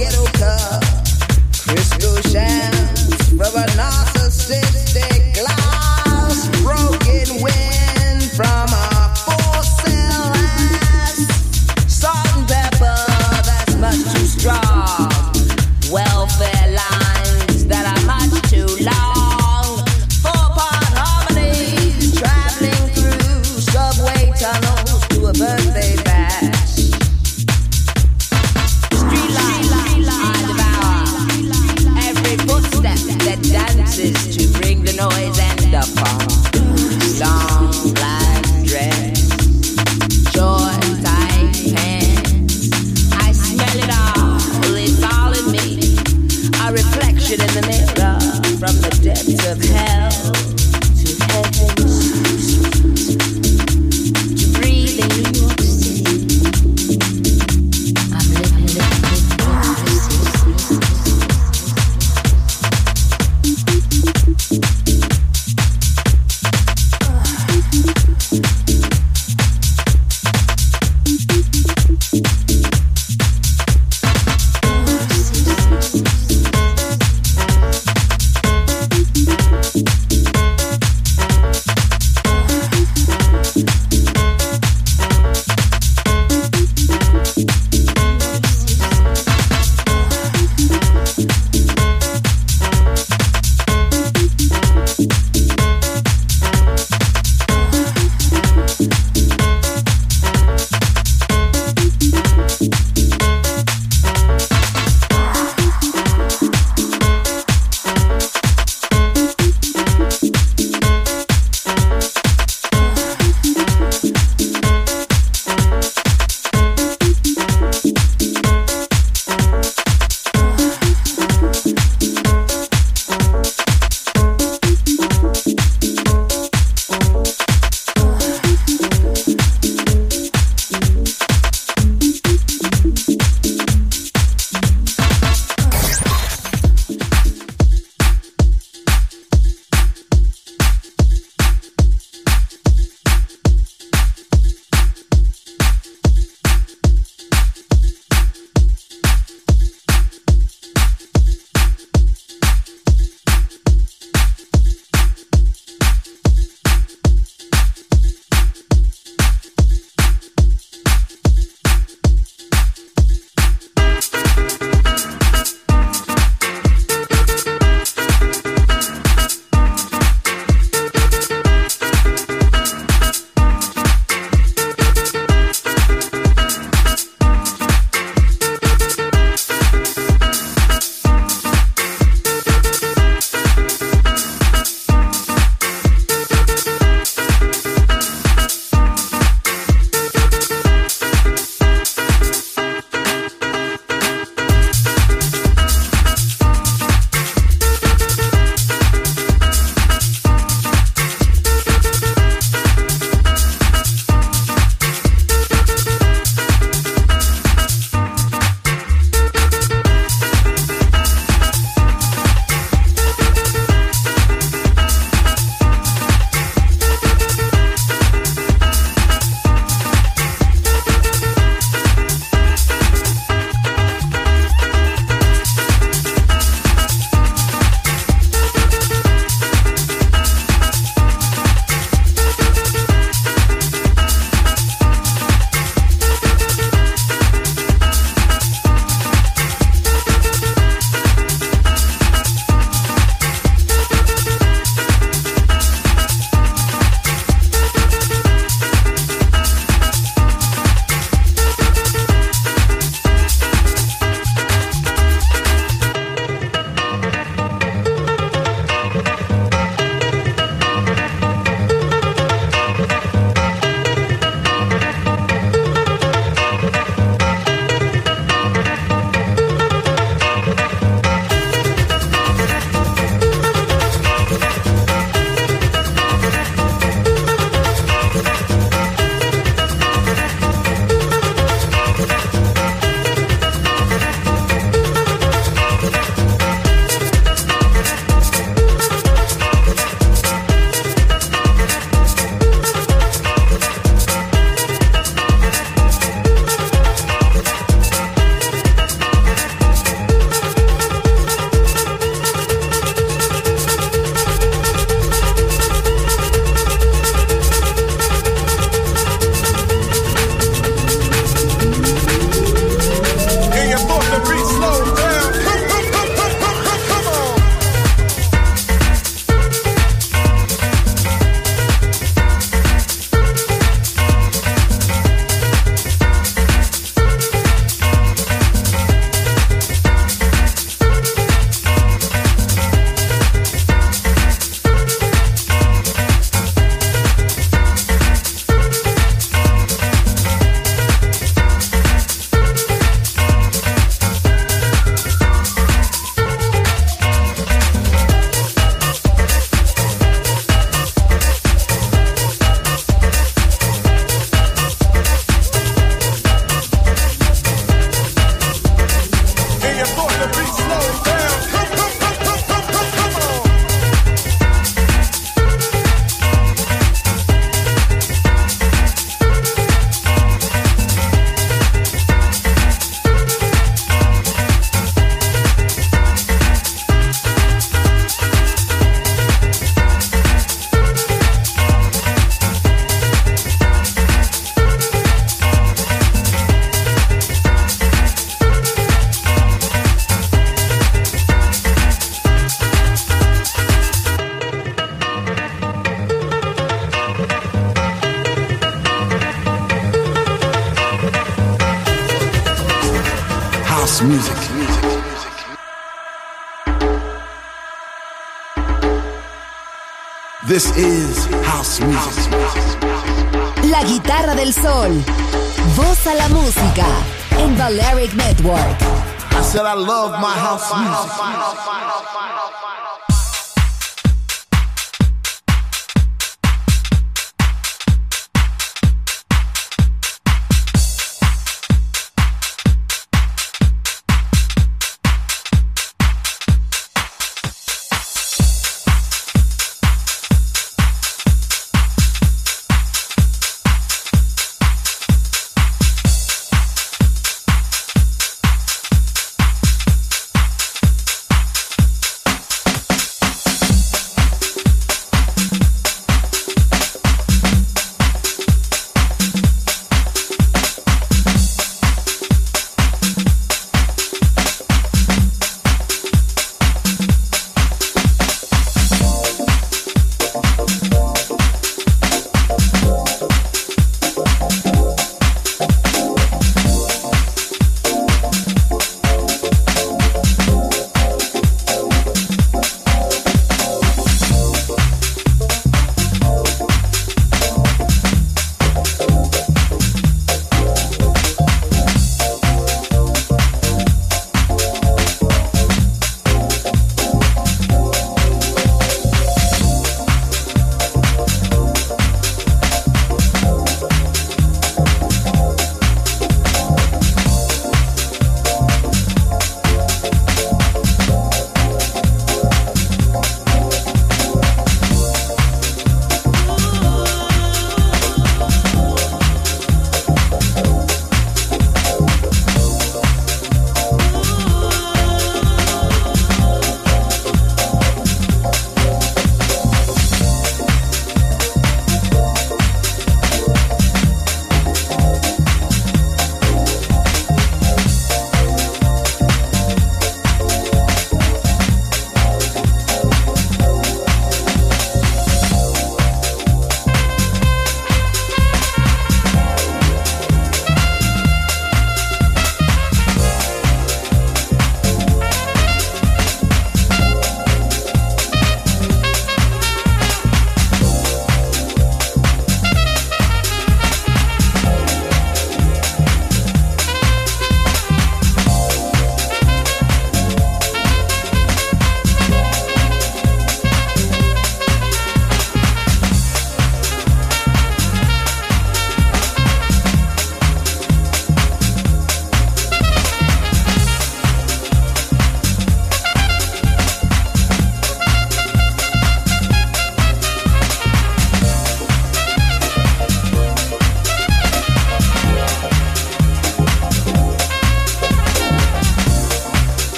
ghetto club, crystal shams from a narcissist. Voz a la música en Network. I said I love my house music.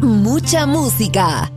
Mucha música.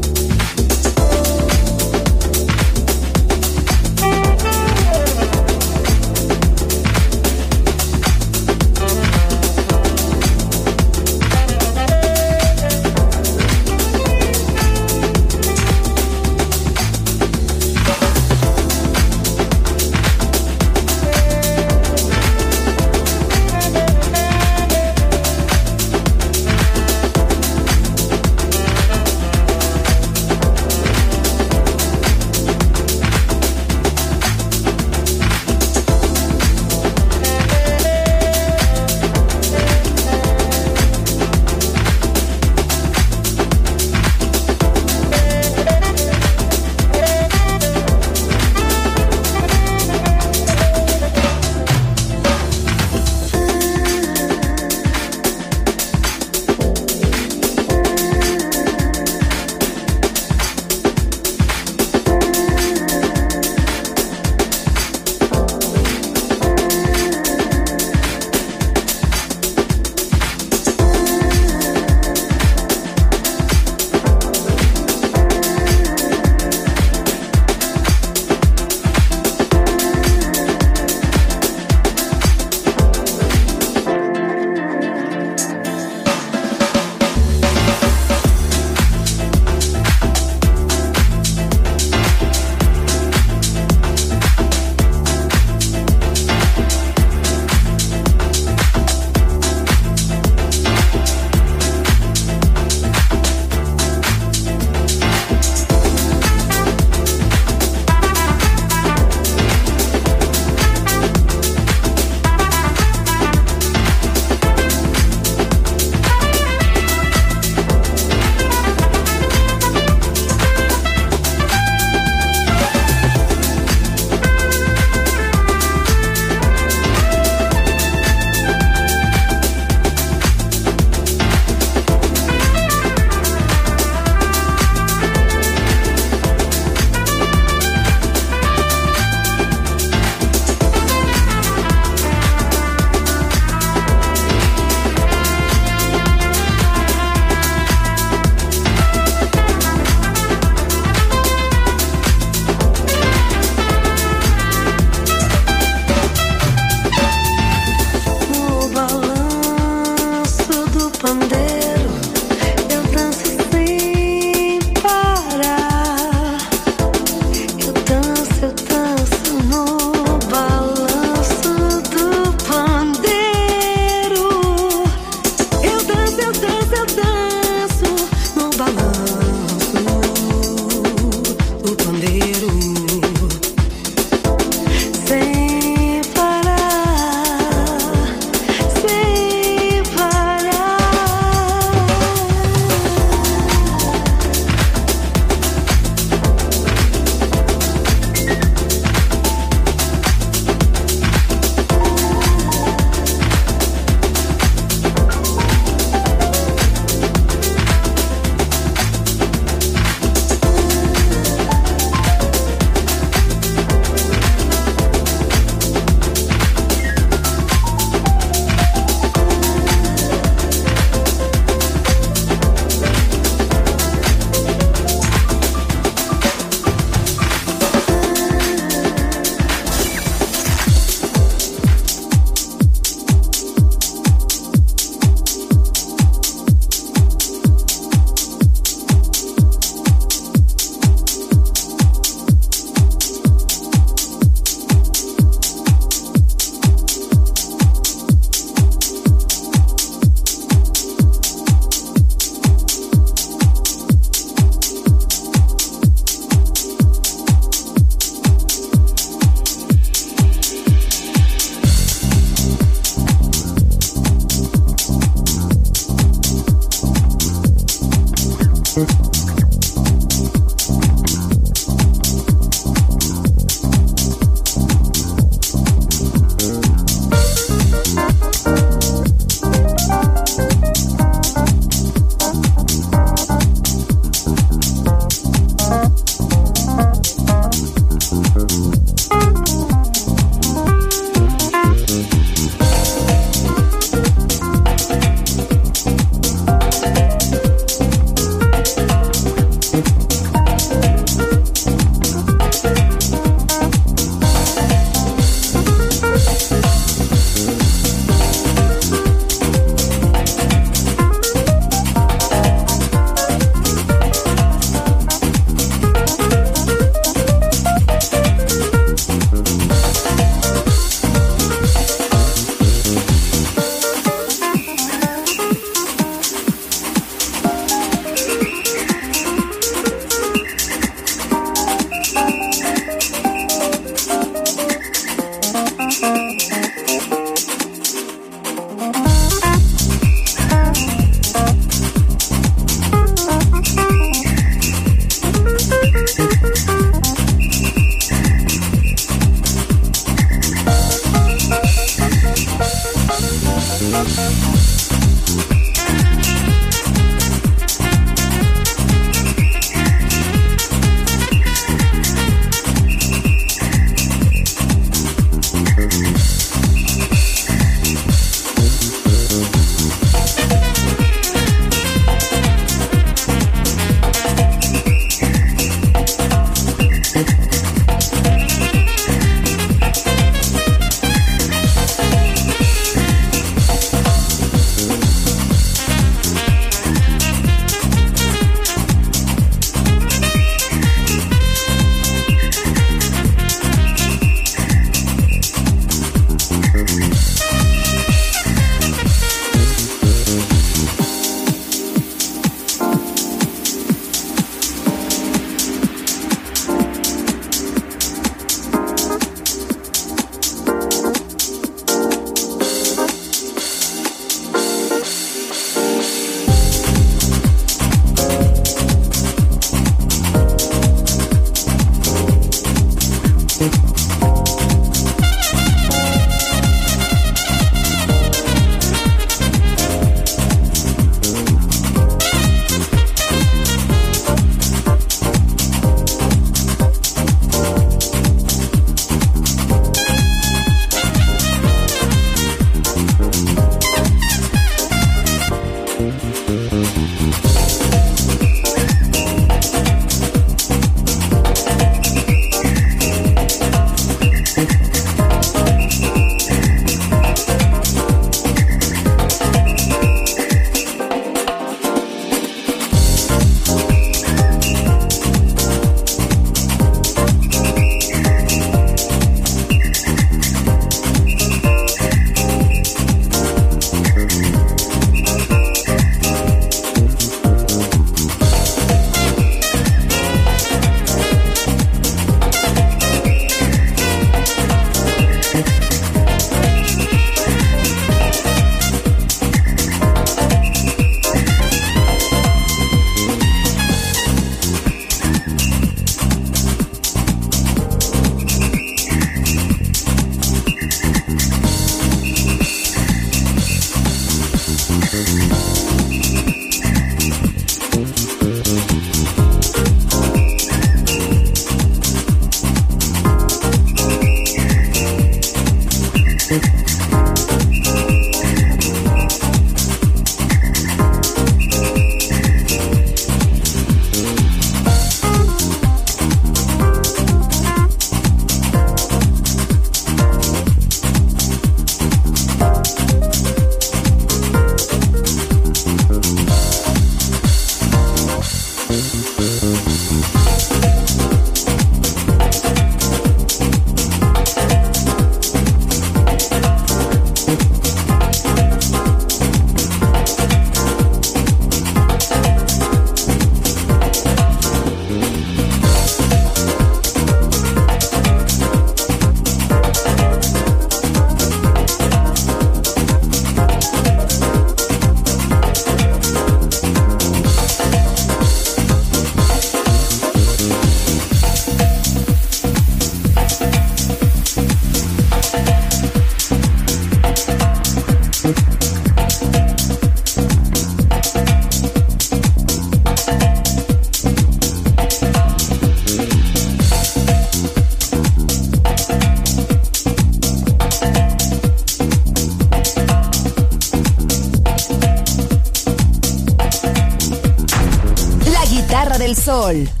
Sol.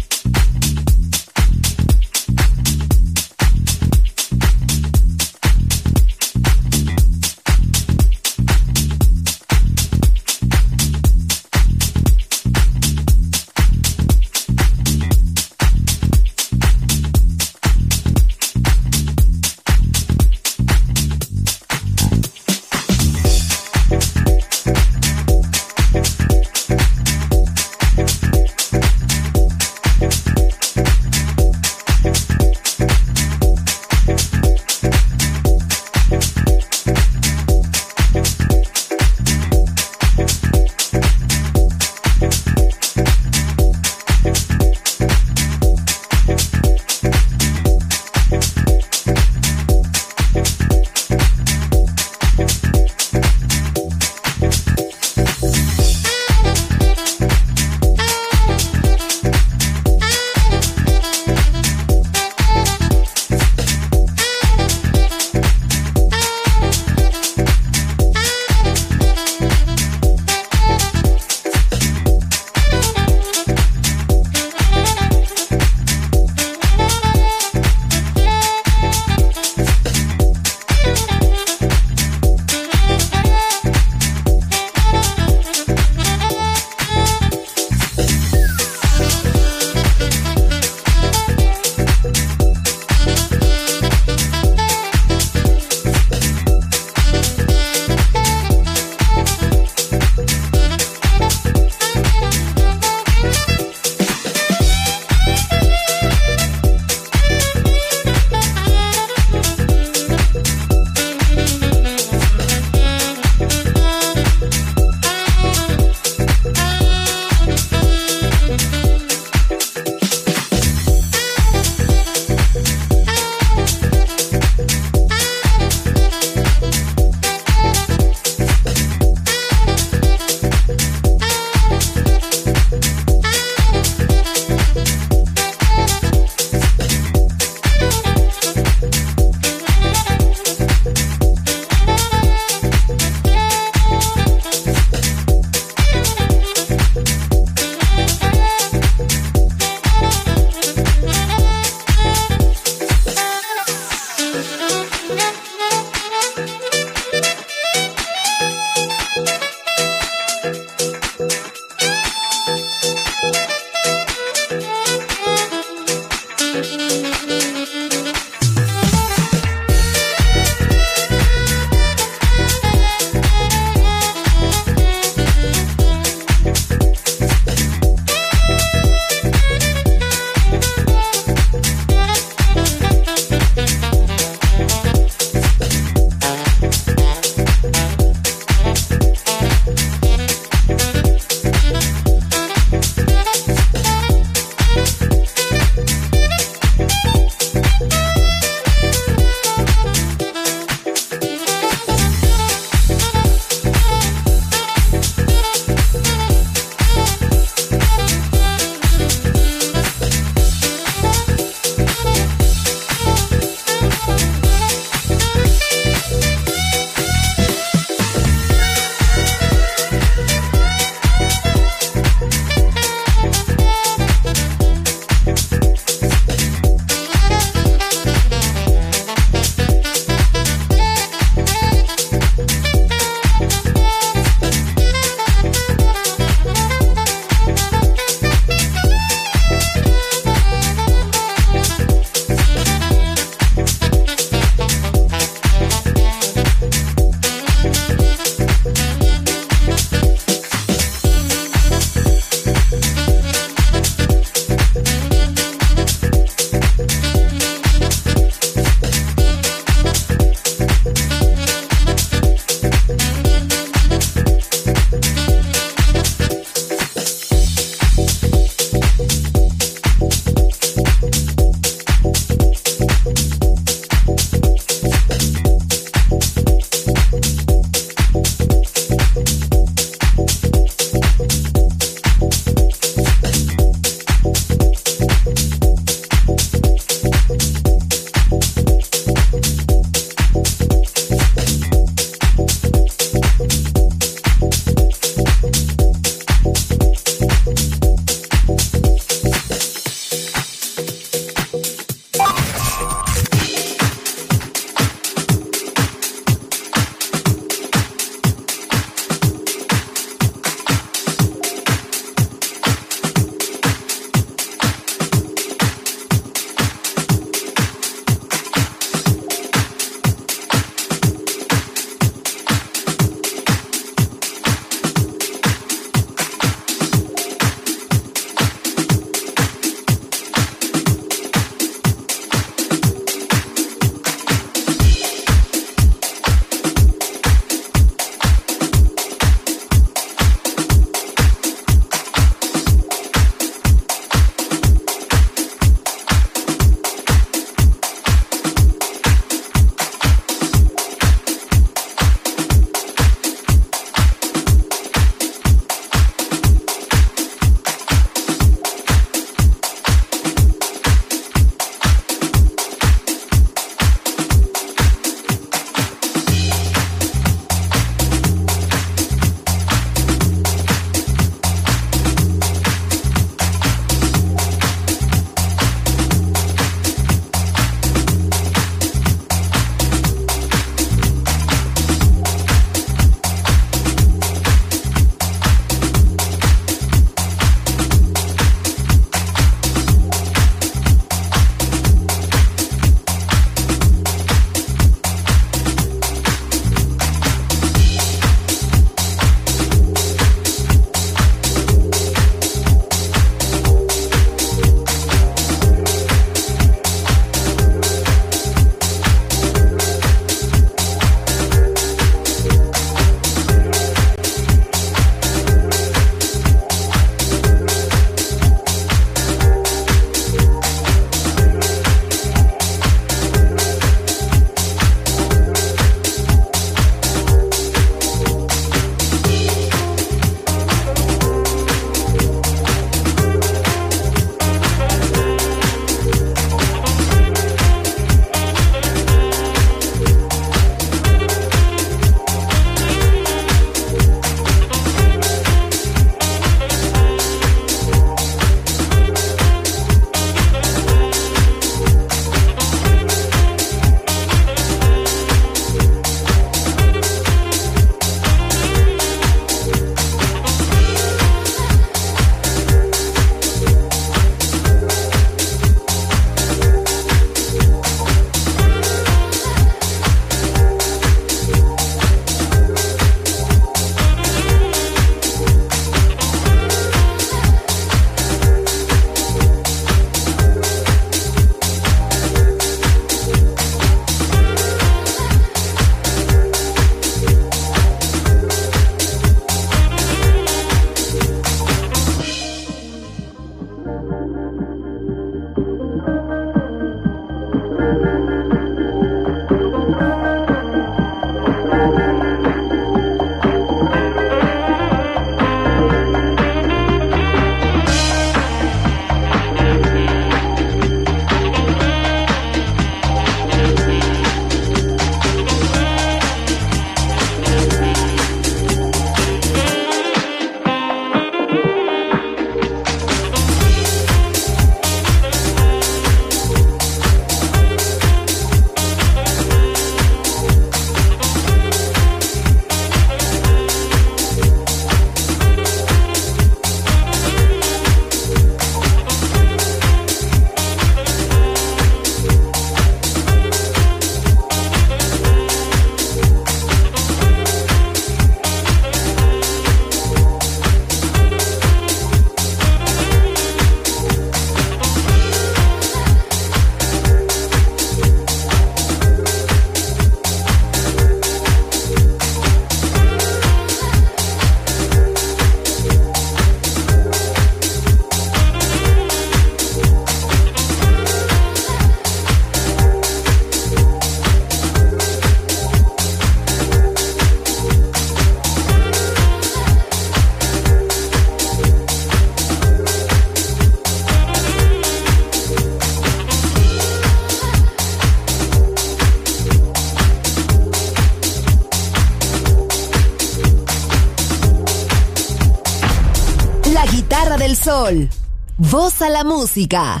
Sol. Voz a la música.